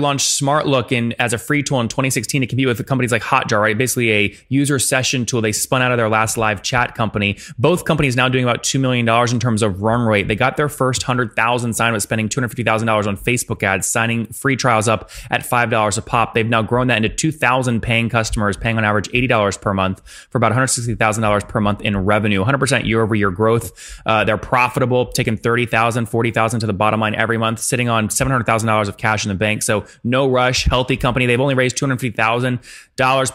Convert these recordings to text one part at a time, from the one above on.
launched SmartLook in as a free tool in 2016 to compete with companies like Hotjar, right? Basically a user session tool they spun out of their last live chat company. Both companies now doing about $2 million in terms of run rate. They got their first 100,000 sign up spending $250,000 on Facebook ads, signing free trials up at $5 a pop. They've now grown that into 2,000 paying customers, paying on average $80 per month for about $160,000 per month in revenue, 100% year over year growth. Uh, they're profitable, taking 30,000, 40,000 to the bottom line every month, sitting on $700,000 of cash in the bank. So no rush, healthy company. They've only raised $250,000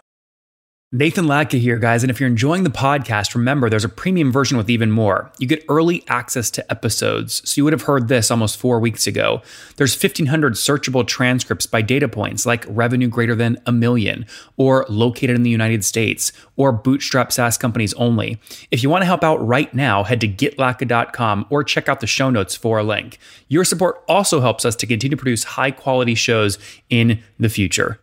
Nathan Latka here, guys. And if you're enjoying the podcast, remember there's a premium version with even more. You get early access to episodes. So you would have heard this almost four weeks ago. There's 1,500 searchable transcripts by data points like revenue greater than a million, or located in the United States, or bootstrap SaaS companies only. If you want to help out right now, head to getlatka.com or check out the show notes for a link. Your support also helps us to continue to produce high quality shows in the future.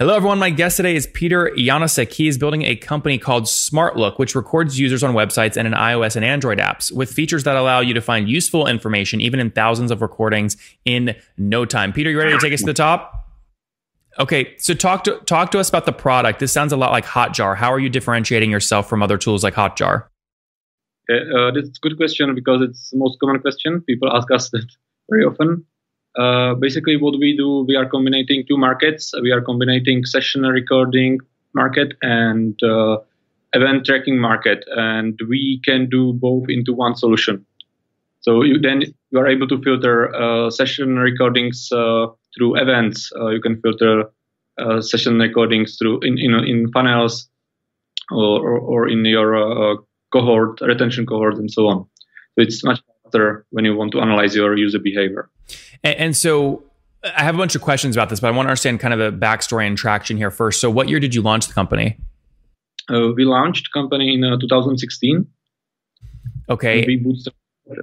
Hello, everyone. My guest today is Peter Janosik. He is building a company called SmartLook, which records users on websites and in iOS and Android apps with features that allow you to find useful information, even in thousands of recordings in no time. Peter, you ready to take us to the top? Okay, so talk to talk to us about the product. This sounds a lot like Hotjar. How are you differentiating yourself from other tools like Hotjar? Uh, this is a good question because it's the most common question. People ask us that very often. Uh, basically, what we do, we are combining two markets. We are combining session recording market and uh, event tracking market, and we can do both into one solution. So you, then you are able to filter uh, session recordings uh, through events. Uh, you can filter session recordings through in in, in or, or in your cohort retention cohort and so on. So it's much faster when you want to analyze your user behavior. And, and, so I have a bunch of questions about this, but I want to understand kind of the backstory and traction here first. So, what year did you launch the company? Uh, we launched company in uh, 2016. Okay. We bootstrapped.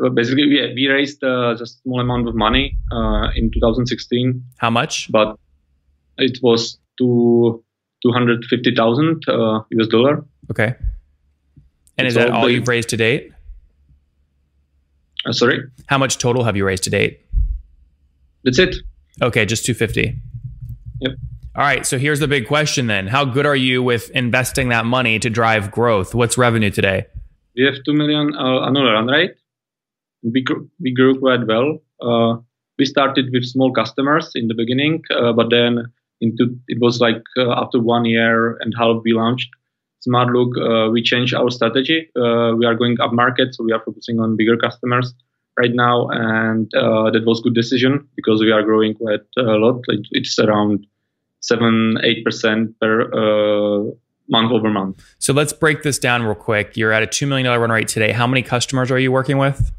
Uh, basically, we, we raised uh, just a small amount of money uh, in 2016. How much? But it was to 250,000 uh, US dollar. Okay. And is that all you've raised to date? Uh, sorry. How much total have you raised to date? That's it. Okay, just 250. Yep. All right, so here's the big question then. How good are you with investing that money to drive growth? What's revenue today? We have 2 million uh, annual run rate. We grew, we grew quite well. Uh, we started with small customers in the beginning, uh, but then into it was like uh, after one year and half we launched SmartLook. Uh, we changed our strategy. Uh, we are going up market, so we are focusing on bigger customers right now, and uh, that was good decision because we are growing quite a lot. Like it's around seven, eight percent per uh, month over month. So let's break this down real quick. You're at a two million dollar run rate today. How many customers are you working with?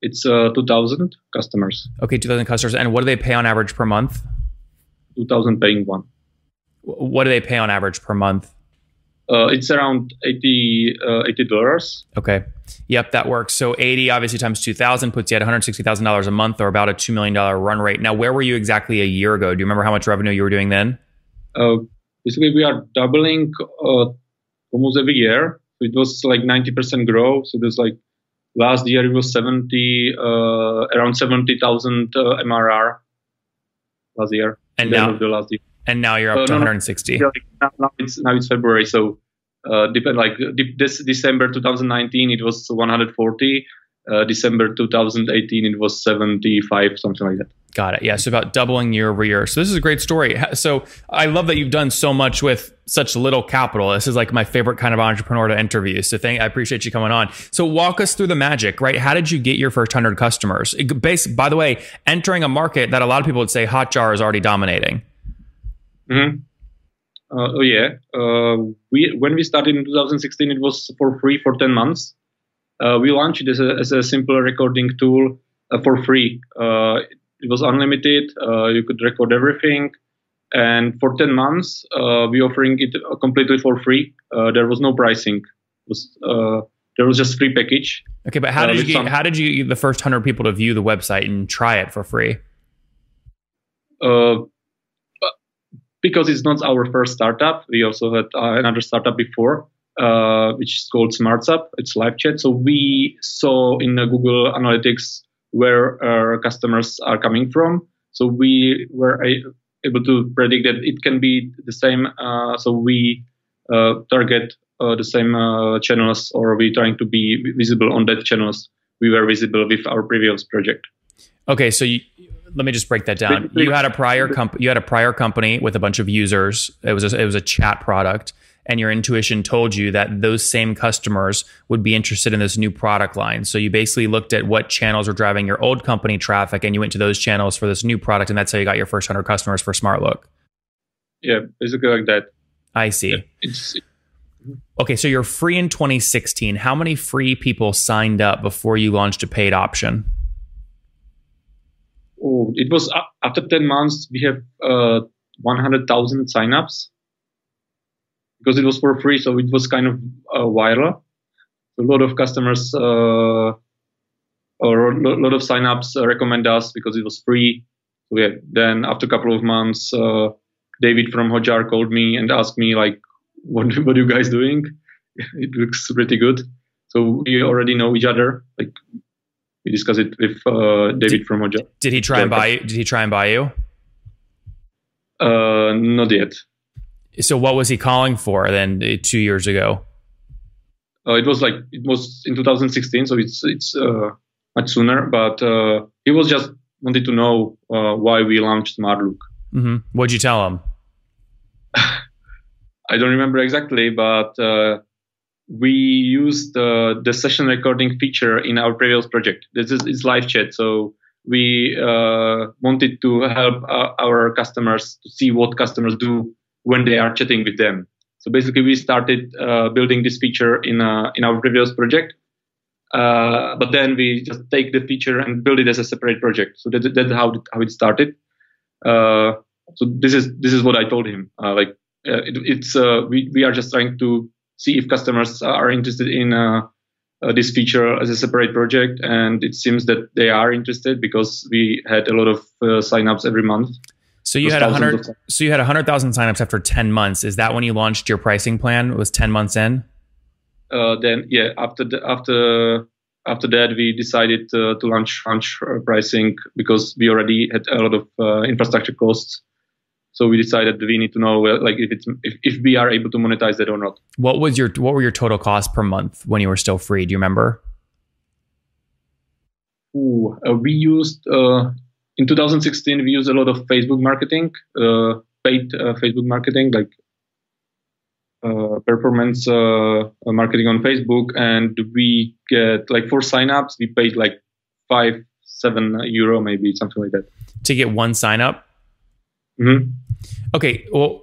It's uh, two thousand customers. Okay, two thousand customers, and what do they pay on average per month? Two thousand paying one. What do they pay on average per month? Uh, it's around 80 uh, dollars. Okay. Yep, that works. So 80 obviously times 2000 puts you at $160,000 a month or about a $2 million run rate. Now, where were you exactly a year ago? Do you remember how much revenue you were doing then? Uh, basically, we are doubling uh, almost every year. It was like 90% growth. So there's like last year it was 70, uh, around 70,000 uh, MRR last year. And now, the last year and now you're up uh, to no, 160. No, now, it's now it's February, so uh, depend like this December 2019 it was 140. Uh, December 2018 it was 75, something like that. Got it. Yeah. So about doubling year over year. So this is a great story. So I love that you've done so much with such little capital. This is like my favorite kind of entrepreneur to interview. So thank, I appreciate you coming on. So walk us through the magic, right? How did you get your first hundred customers? Base, by the way, entering a market that a lot of people would say Hotjar is already dominating. Mm-hmm. Uh, oh yeah. Uh, we when we started in 2016, it was for free for 10 months. Uh, we launched it as a, as a simple recording tool uh, for free. Uh, it was unlimited. Uh, you could record everything, and for 10 months, we offering it completely for free. there was no pricing. It was there was just free package. Okay, but how did you get, some, how did you get the first hundred people to view the website and try it for free? Because it's not our first startup. We also had uh, another startup before, uh, which is called Smartsupp. It's live chat. So we saw in Google Analytics where our customers are coming from. So we were able to predict that it can be the same. Uh, so we uh, target uh, the same channels, or we trying to be visible on that channels we were visible with our previous project. Okay, so you, let me just break that down. You had a prior comp- you had a prior company with a bunch of users. It was a, it was a chat product, and your intuition told you that those same customers would be interested in this new product line. So you basically looked at what channels were driving your old company traffic, and you went to those channels for this new product, and that's how you got your first hundred customers for SmartLook. Yeah, basically like that. I see. Yeah, mm-hmm. okay, so you're free in 2016. How many free people signed up before you launched a paid option? Oh, it was after 10 months, we have uh, 100,000 signups because it was for free. So it was kind of uh, viral. A lot of customers uh, or a lot of signups uh, recommend us because it was free. So yeah, then after a couple of months, uh, David from Hotjar called me and asked me like, what, what are you guys doing? it looks pretty good. So we already know each other. Like we discussed it with uh, David did, from Hotjar. Did he try and buy you? Did he try and buy you? Uh, not yet. So what was he calling for then uh, two years ago? Uh, it was like it was in 2016, so it's it's uh, much sooner. But uh, he was just wanted to know uh, why we launched SmartLook. Mm-hmm. What'd you tell him? I don't remember exactly, but uh, we used uh, the session recording feature in our previous project. This is, is live chat, so we uh, wanted to help uh, our customers to see what customers do when they are chatting with them. So basically, we started uh, building this feature in uh, in our previous project, but then we just take the feature and build it as a separate project. So that, that's how it, how it started. so this is this is what I told him. like uh, it, it's uh, we we are just trying to see if customers are interested in uh, this feature as a separate project, and it seems that they are interested because we had a lot of signups every month. So you had a hundred. So you had a hundred thousand signups after ten months. Is that when you launched your pricing plan? It was ten months in. Uh, then yeah, after the, after after that we decided uh, to launch launch pricing because we already had a lot of uh, infrastructure costs so we decided we need to know like if it's if, if we are able to monetize that or not. What was your what were your total costs per month when you were still free? Do you remember? Ooh, uh, we used uh, in 2016 we used a lot of Facebook marketing, uh, paid uh, Facebook marketing like uh, performance uh, marketing on Facebook, and we get like for signups we paid like five seven euro maybe something like that to get one sign up. Mm-hmm. Okay, well,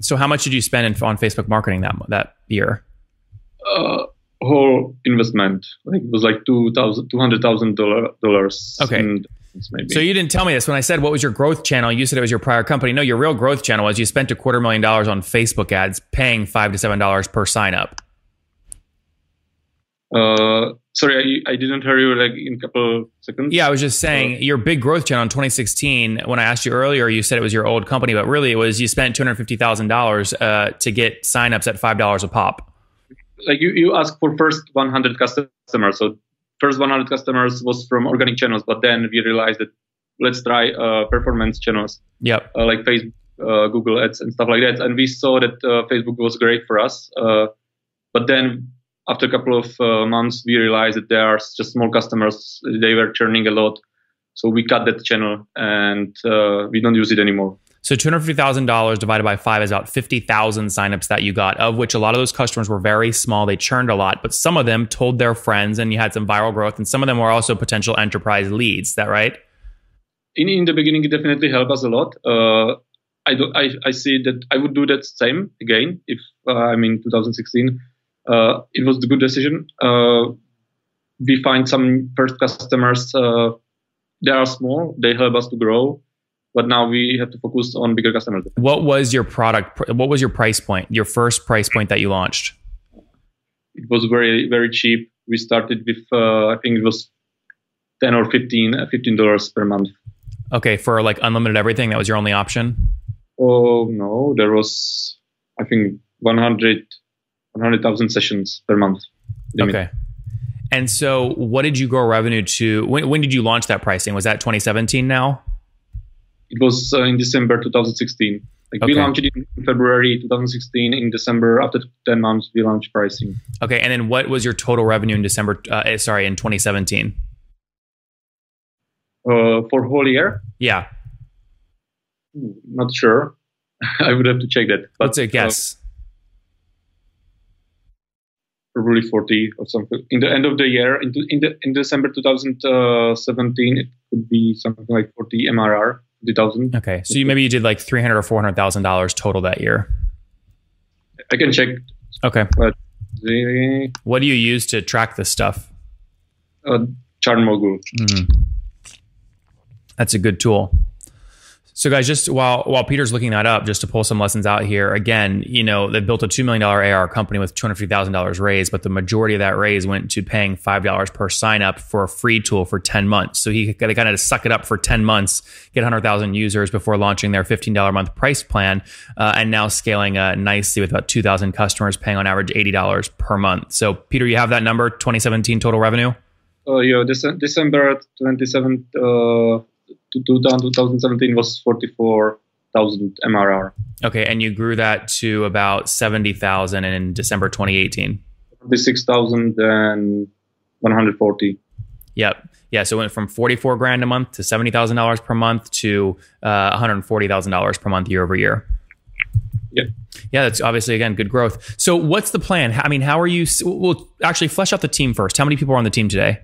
so how much did you spend in, on Facebook marketing that that year? Uh, whole investment, like it was like two thousand, two hundred thousand dollars. Okay. Maybe. So you didn't tell me this when I said what was your growth channel. You said it was your prior company. No, your real growth channel was you spent a quarter million dollars on Facebook ads, paying five to seven dollars per sign up. Uh, sorry, I, I didn't hear you like in a couple seconds. Yeah, I was just saying uh, your big growth channel in 2016. When I asked you earlier, you said it was your old company, but really it was you spent two hundred fifty thousand uh, dollars to get signups at five dollars a pop. Like you, you asked for first 100 customers. So first 100 customers was from organic channels, but then we realized that let's try uh, performance channels. Yep. Uh, like Facebook, uh, Google Ads, and stuff like that. And we saw that uh, Facebook was great for us. but then after a couple of uh, months, we realized that there are just small customers. They were churning a lot. So we cut that channel and uh, we don't use it anymore. So $250,000 divided by five is about 50,000 signups that you got, of which a lot of those customers were very small. They churned a lot, but some of them told their friends and you had some viral growth. And some of them were also potential enterprise leads. Is that right? In, in the beginning, it definitely helped us a lot. Uh, I, do, I, I see that I would do that same again if uh, I'm in 2016 uh, it was a good decision. Uh, we find some first customers. Uh, they are small. They help us to grow, but now we have to focus on bigger customers. What was your product? What was your price point? Your first price point that you launched? It was very very cheap. We started with uh, I think it was ten or 15 dollars per month. Okay, for like unlimited everything, that was your only option. Oh no, there was I think 100 100,000 sessions per month. Limit. Okay. And so, what did you grow revenue to? When, when did you launch that pricing? Was that 2017 now? it was uh, in December 2016. Like Okay. we launched it in February 2016. In December, after 10 months, we launched pricing. Okay, and then what was your total revenue in December? Uh, eh, sorry, in 2017. Uh, for whole year, Yeah, not sure. I would have to check that. But, what's a uh, guess? Probably 40 or something. In the end of the year, in, in the in December 2017, it could be something like 40 MRR, 40,000. okay, so you maybe you did like 300 or 400 thousand dollars total that year. I can check. Okay, The what do you use to track this stuff? uh, ChartMogul. Mhm. That's a good tool. So, guys, just while while Peter's looking that up, just to pull some lessons out here. Again, you know, they built a two million dollar AR company with two hundred fifty thousand dollars raised, but the majority of that raise went to paying five dollars per sign up for a free tool for ten months. So he got to kind of suck it up for ten months, get hundred thousand users before launching their fifteen dollar month price plan, uh, and now scaling uh, nicely with about two thousand customers paying on average eighty dollars per month. So, Peter, you have that number, twenty seventeen total revenue. Uh, yeah, Dece- December 27, uh, to- to- 2017 was 44,000 MRR. Okay, and you grew that to about seventy thousand in December 2018. 46,140. Yep. Yeah. So it went from forty-four grand a month to seventy thousand dollars per month to uh, one hundred forty thousand dollars per month year over year. Yeah. Yeah, that's obviously again good growth. So, what's the plan? I mean, how are you? Well, actually, flesh out the team first. How many people are on the team today?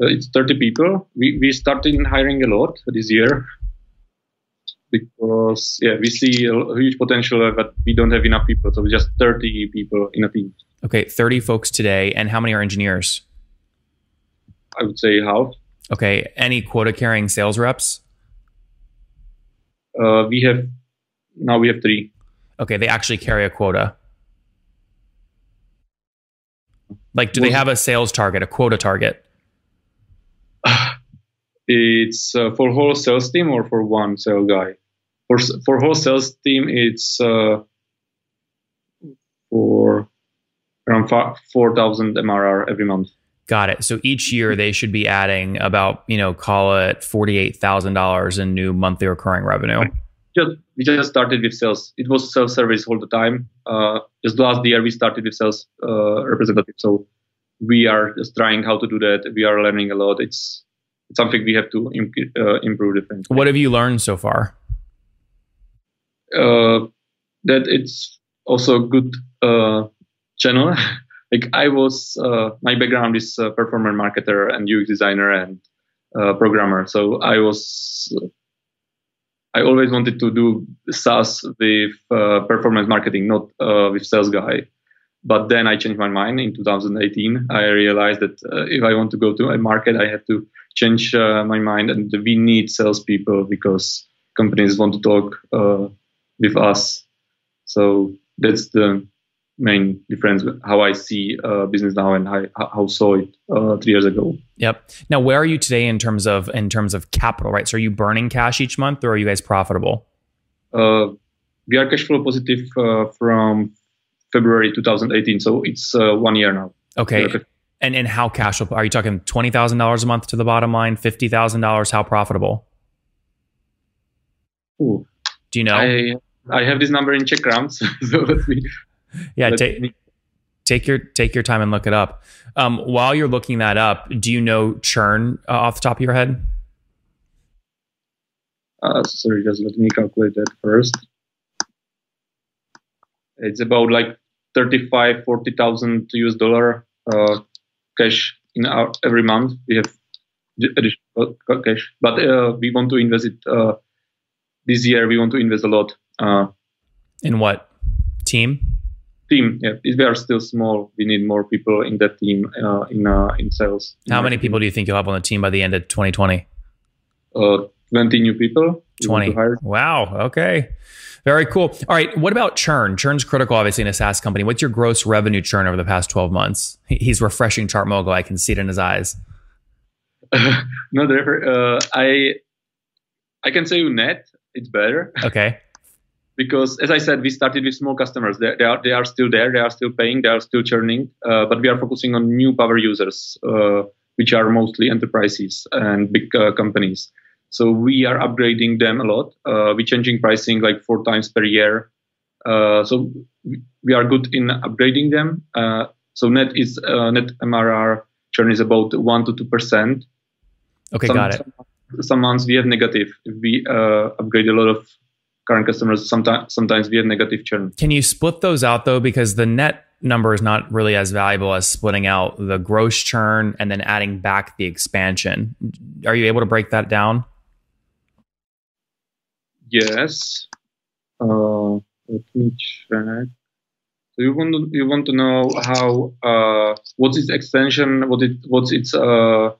Uh, it's 30 people. We, we started hiring a lot this year because, yeah, we see a huge potential, but we don't have enough people. So we just 30 people in a team. Okay, thirty folks today, and how many are engineers? I would say half. Okay, any quota carrying sales reps? Uh, we have, now we have three. Okay, they actually carry a quota. Like, do they have a sales target, a quota target? It's uh, for whole sales team or for one sales guy. For for whole sales team, it's uh, for around four thousand MRR every month. Got it. So each year they should be adding about, you know, call it $48,000 in new monthly recurring revenue. Just we just started with sales. It was self service all the time. Uh, just last year we started with sales uh, representative. So we are just trying how to do that. We are learning a lot. It's it's something we have to imp- uh, improve. What have you learned so far? uh, that it's also a good uh, channel. like I was, uh, my background is uh, performer marketer and UX designer and uh, programmer. So I was, I always wanted to do SaaS with uh, performance marketing, not uh, with sales guy. But then I changed my mind in 2018. I realized that uh, if I want to go to a market, I have to change uh, my mind, and we need salespeople because companies want to talk uh, with us. So that's the main difference how I see uh, business now and how, how saw it uh, three years ago. Yep. Now, where are you today in terms of in terms of capital, right? So are you burning cash each month or are you guys profitable? Uh, we are cash flow positive uh, from February 2018, so it's uh, one year now. Okay. And and how cash flow are you talking $20,000 a month to the bottom line, $50,000 how profitable? Ooh, Do you know? I I have this number in Czech crowns, so let me. yeah, let take me- take your take your time and look it up. Um, while you're looking that up, do you know churn uh, off the top of your head? Uh, sorry, just let me calculate that first. It's about like 35, 40,000 US dollar uh, cash in our every month. We have additional cash, but uh, we want to invest it uh, this year. We want to invest a lot. Uh, In what team? team, yeah, we are still small. We need more people in that team uh, in uh, in sales. How many people do you think you'll have on the team by the end of 2020? Uh, 20 new people. 20. Wow. Okay. Very cool. All right. What about churn? Churn's critical, obviously, in a SaaS company. What's your gross revenue churn over the past 12 months? He's refreshing ChartMogul. I can see it in his eyes. no, there, uh, I I can say net. It's better. Okay. because as I said, we started with small customers. They, they are they are still there. They are still paying. They are still churning. Uh, but we are focusing on new power users, uh, which are mostly enterprises and big uh, companies. So we are upgrading them a lot. Uh, we're changing pricing like four times per year. Uh, so we are good in upgrading them. Uh, so net is uh, net MRR churn is about one to two percent. Okay, some, got it. Some, some months we have negative. We uh, upgrade a lot of current customers, sometimes sometimes we have negative churn. Can you split those out though? Because the net number is not really as valuable as splitting out the gross churn and then adding back the expansion. Are you able to break that down? Yes. Uh, let me check. So you want to you want to know how uh, what's its extension? What it what's its uh,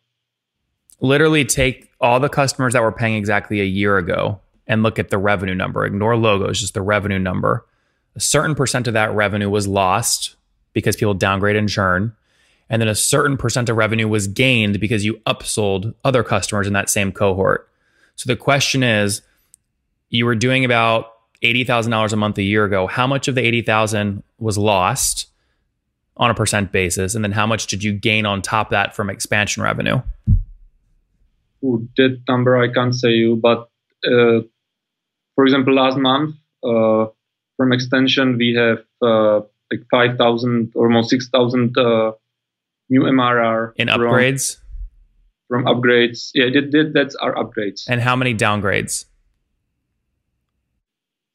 literally take all the customers that were paying exactly a year ago and look at the revenue number. Ignore logos, just the revenue number. A certain percent of that revenue was lost because people downgrade and churn. And then a certain percent of revenue was gained because you upsold other customers in that same cohort. So the question is, you were doing about $80,000 a month a year ago. How much of the 80,000 was lost on a percent basis? And then how much did you gain on top of that from expansion revenue? Ooh, that number I can't say you, but uh, for example, last month uh, from extension we have uh, like 5,000, almost 6,000 uh, new MRR. In upgrades? From, from upgrades. Yeah, that, that, that's our upgrades. And how many downgrades?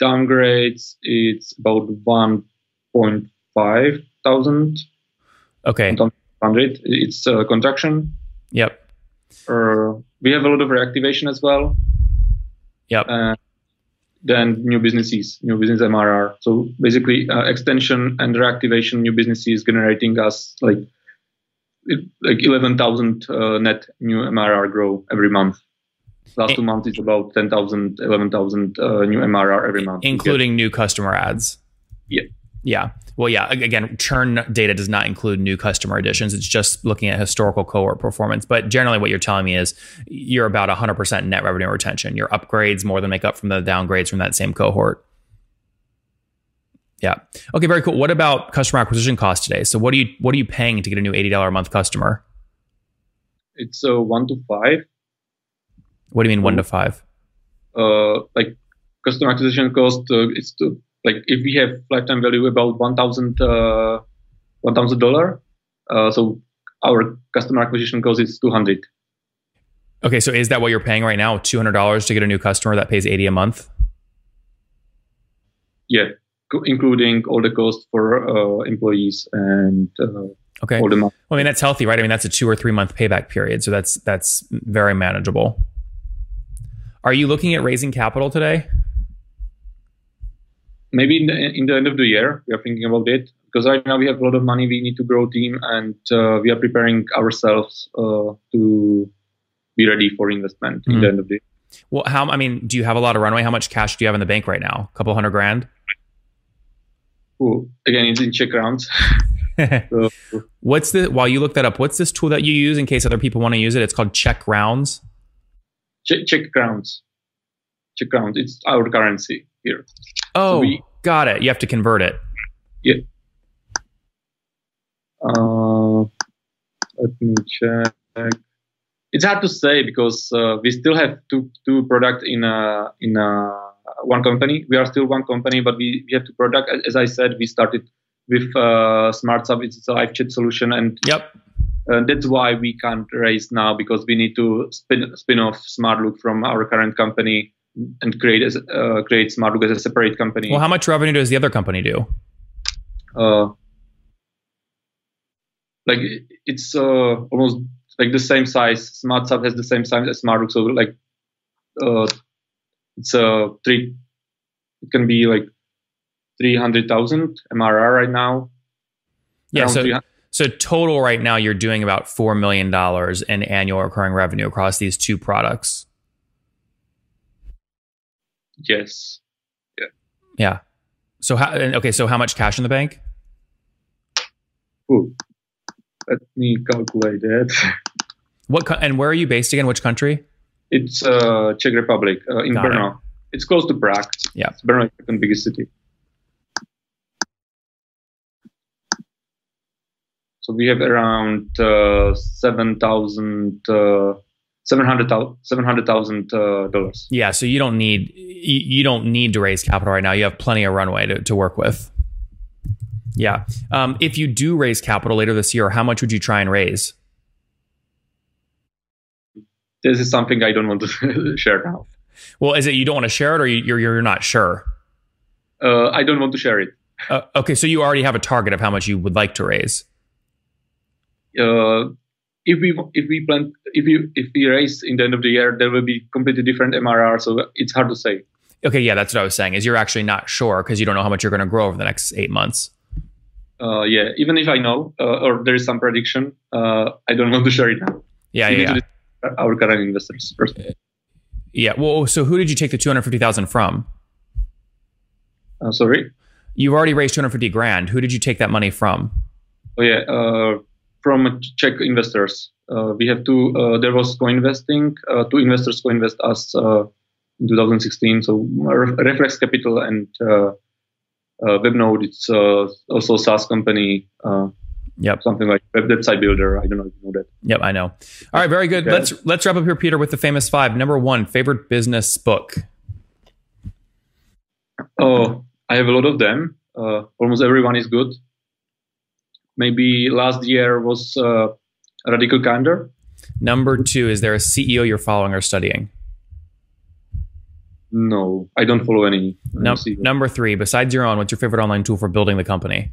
Downgrades, it's about 1.5 thousand. Okay. 100. It's a contraction. Yep. Uh, we have a lot of reactivation as well. Yep. Uh, then new businesses, new business MRR. So basically, uh, extension and reactivation, new businesses generating us like like 11,000 uh, net new MRR grow every month. Last two months is about 10,000, 11,000 uh, new MRR every month, including new customer ads. Yeah. Yeah. Well, yeah. Again, churn data does not include new customer additions. It's just looking at historical cohort performance. But generally, what you're telling me is you're about 100% net revenue retention. Your upgrades more than make up from the downgrades from that same cohort. Yeah. Okay. Very cool. What about customer acquisition cost today? So, what are you what are you paying to get a new eighty dollar a month customer? It's a one to five. What do you mean one to five? Uh, like customer acquisition cost, uh, it's to like if we have lifetime value about one thousand uh, one thousand dollar, uh, so our customer acquisition cost is two hundred. Okay, so is that what you're paying right now? Two hundred dollars to get a new customer that pays eighty a month. Yeah, including all the costs for uh, employees and uh, okay. All the month. Well, I mean that's healthy, right? I mean that's a two or three month payback period, so that's that's very manageable. Are you looking at raising capital today? maybe in the, in the end of the year we are thinking about it because right now we have a lot of money we need to grow team and uh, we are preparing ourselves uh, to be ready for investment mm-hmm. in the mm-hmm. end of the year well how i mean do you have a lot of runway how much cash do you have in the bank right now a couple hundred grand Ooh, again it's in czech crowns so, what's the while you look that up what's this tool that you use in case other people want to use it it's called Czech crowns czech, czech crowns czech crowns it's our currency here Oh, so we, got it. You have to convert it. Yeah. Uh, let me check. It's hard to say because uh, we still have two two products in a in a one company. We are still one company, but we, we have two product. As I said, we started with uh, Smartsupp. It's a live chat solution, and yep. Uh, that's why we can't raise now because we need to spin spin off SmartLook from our current company and create as uh, create SmartLook as a separate company. Well, how much revenue does the other company do? Uh, like it's uh, almost like the same size. Smartsupp has the same size as SmartLook, so like uh, it's a uh, three. It can be like three hundred thousand MRR right now. Yeah. So. So total right now, you're doing about four million dollars in annual recurring revenue across these two products. Yes. Yeah. Yeah. So how? Okay. So how much cash in the bank? Ooh, let me calculate that. What and where are you based again? Which country? It's uh, Czech Republic uh, in Got Brno. It. It's close to Prague. Yeah, it's Brno is the second biggest city. So we have around uh, seven thousand uh, seven hundred thousand uh, dollars. Yeah, so you don't need you don't need to raise capital right now. You have plenty of runway to, to work with. Yeah. Um, if you do raise capital later this year, how much would you try and raise? This is something I don't want to share now. Well, is it you don't want to share it, or you're you're not sure? Uh, I don't want to share it. Uh, okay, so you already have a target of how much you would like to raise. Uh, if we if we plan if we if we raise in the end of the year, there will be completely different MRR. So it's hard to say. Okay, yeah, that's what I was saying. Is you're actually not sure because you don't know how much you're going to grow over the next eight months. Uh, yeah, even if I know uh, or there is some prediction, uh, I don't want to share it now. Yeah, yeah, yeah. Our current investors first. Yeah. Well, so who did you take the two hundred fifty thousand from? Uh, sorry. You've already raised two hundred fifty grand. Who did you take that money from? Oh yeah, uh, from Czech investors. Uh, we have two. Uh, there was co-investing. Uh, two investors co-invest us uh, in 2016. So Reflex Capital and uh, Webnode. It's also a SaaS company. Yep. Something like web website builder. I don't know if you know that. Yep, I know. All right, very good. Let's let's wrap up here, Peter, with the famous five. Number one, favorite business book. Oh, I have a lot of them. Uh, almost everyone is good. Maybe last year was uh, Radical Candor. Number two, is there a CEO you're following or studying? No, I don't follow any. Number three, besides your own, what's your favorite online tool for building the company?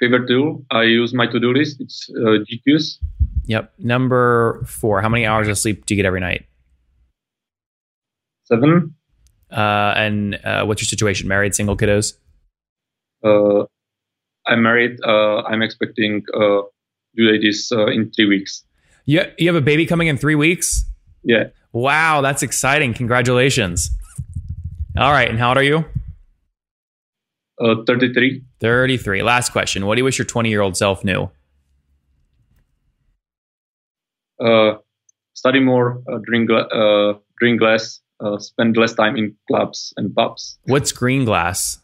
Favorite tool? I use my to-do list. It's uh, GQueues. Yep. Number four, how many hours of sleep do you get every night? Seven. Uh, and uh, what's your situation? Married, single, kiddos? Uh, I'm married. Uh, I'm expecting uh, due date is uh, in three weeks. You, you have a baby coming in three weeks? Yeah. Wow, that's exciting. Congratulations. All right. And how old are you? Uh, 33. 33. Last question. What do you wish your 20 year old self knew? Uh, study more, uh, drink, uh, drink less, uh, spend less time in clubs and pubs. What's green glass?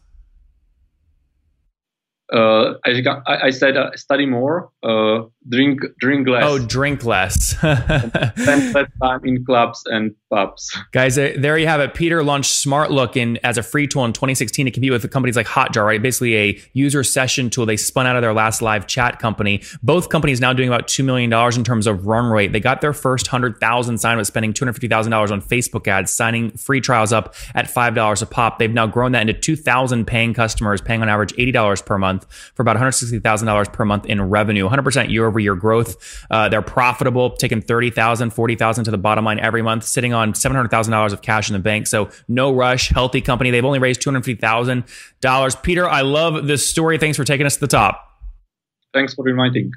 Uh, I, I said uh, study more, uh, drink drink less. Oh, drink less. spend less time in clubs and pubs. Guys, uh, there you have it. Peter launched Smart Look in as a free tool in 2016 to compete with companies like Hotjar, right? Basically a user session tool they spun out of their last live chat company. Both companies now doing about $2 million in terms of run rate. They got their first 100,000 sign up spending $250,000 on Facebook ads, signing free trials up at $5 a pop. They've now grown that into 2,000 paying customers, paying on average $80 per month for about $160,000 per month in revenue, 100% year over year growth. Uh, they're profitable, taking 30,000, 40,000 to the bottom line every month, sitting on $700,000 of cash in the bank. So no rush, healthy company. They've only raised $250,000. Peter, I love this story. Thanks for taking us to the top. Thanks for inviting.